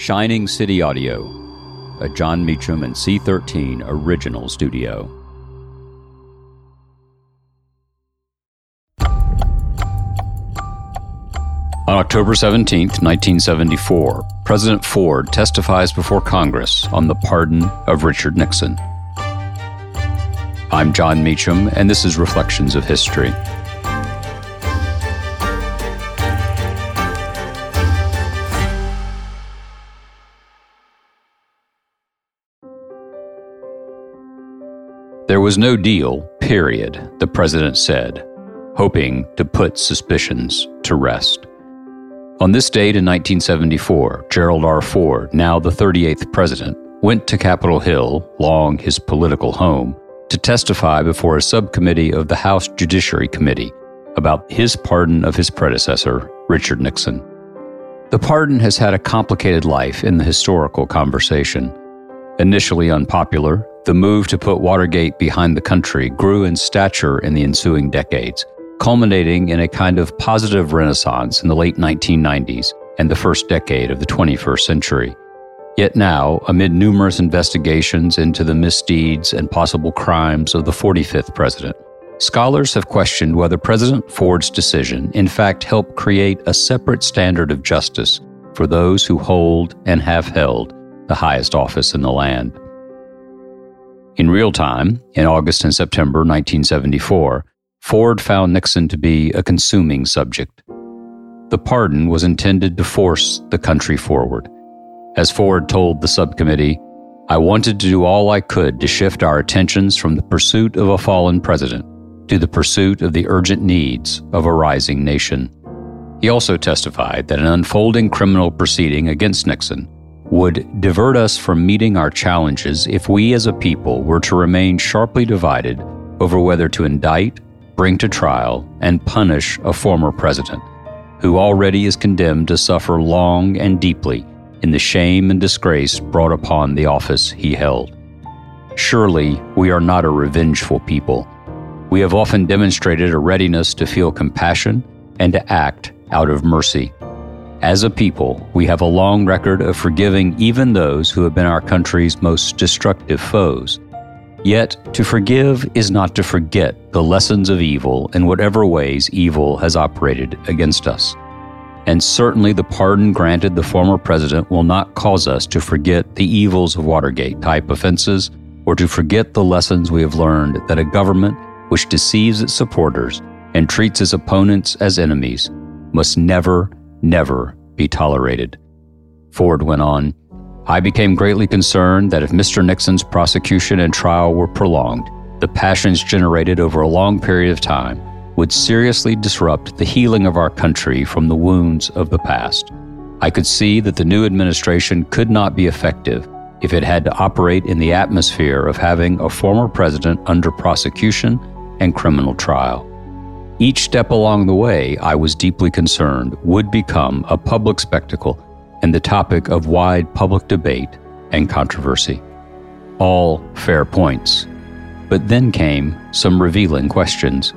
Shining City Audio, a Jon Meacham and C13 original studio. On October 17, 1974, President Ford testifies before Congress on the pardon of Richard Nixon. I'm Jon Meacham, and this is Reflections of History. There was no deal, period, the president said, hoping to put suspicions to rest. On this date in 1974, Gerald R. Ford, now the 38th president, went to Capitol Hill, long his political home, to testify before a subcommittee of the House Judiciary Committee about his pardon of his predecessor, Richard Nixon. The pardon has had a complicated life in the historical conversation. Initially unpopular, the move to put Watergate behind the country grew in stature in the ensuing decades, culminating in a kind of positive renaissance in the late 1990s and the first decade of the 21st century. Yet now, amid numerous investigations into the misdeeds and possible crimes of the 45th president, scholars have questioned whether President Ford's decision in fact helped create a separate standard of justice for those who hold and have held the highest office in the land. In real time, in August and September 1974, Ford found Nixon to be a consuming subject. The pardon was intended to force the country forward. As Ford told the subcommittee, I wanted to do all I could to shift our attentions from the pursuit of a fallen president to the pursuit of the urgent needs of a rising nation. He also testified that an unfolding criminal proceeding against Nixon would divert us from meeting our challenges if we as a people were to remain sharply divided over whether to indict, bring to trial, and punish a former president who already is condemned to suffer long and deeply in the shame and disgrace brought upon the office he held. Surely we are not a revengeful people. We have often demonstrated a readiness to feel compassion and to act out of mercy. As a people, we have a long record of forgiving even those who have been our country's most destructive foes. Yet, to forgive is not to forget the lessons of evil in whatever ways evil has operated against us. And certainly the pardon granted the former president will not cause us to forget the evils of Watergate type offenses or to forget the lessons we have learned that a government which deceives its supporters and treats its opponents as enemies must never never be tolerated. Ford went on, I became greatly concerned that if Mr. Nixon's prosecution and trial were prolonged, the passions generated over a long period of time would seriously disrupt the healing of our country from the wounds of the past. I could see that the new administration could not be effective if it had to operate in the atmosphere of having a former president under prosecution and criminal trial. Each step along the way, I was deeply concerned, would become a public spectacle and the topic of wide public debate and controversy. All fair points. But then came some revealing questions.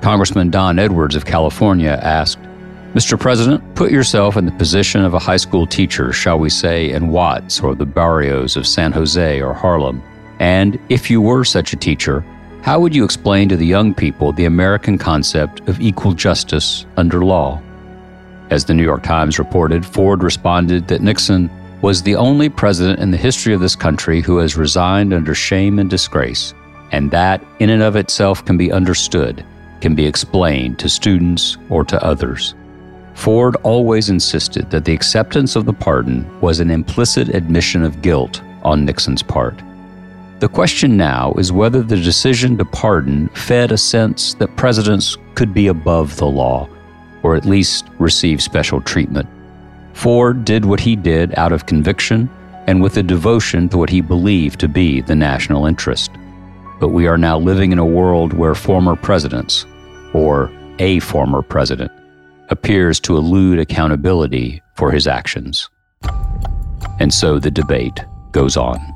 Congressman Don Edwards of California asked, Mr. President, put yourself in the position of a high school teacher, shall we say, in Watts or the barrios of San Jose or Harlem. And if you were such a teacher, how would you explain to the young people the American concept of equal justice under law? As the New York Times reported, Ford responded that Nixon was the only president in the history of this country who has resigned under shame and disgrace, and that, in and of itself, can be understood, can be explained to students or to others. Ford always insisted that the acceptance of the pardon was an implicit admission of guilt on Nixon's part. The question now is whether the decision to pardon fed a sense that presidents could be above the law, or at least receive special treatment. Ford did what he did out of conviction and with a devotion to what he believed to be the national interest. But we are now living in a world where former presidents, or a former president, appears to elude accountability for his actions. And so the debate goes on.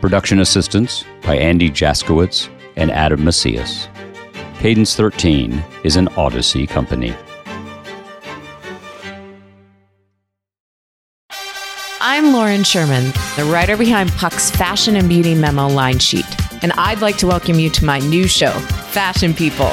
Production assistance by Andy Jaskowitz and Adam Macias. Cadence 13 is an Odyssey company. I'm Lauren Sherman, the writer behind Puck's Fashion and Beauty Memo line sheet, and I'd like to welcome you to my new show, Fashion People.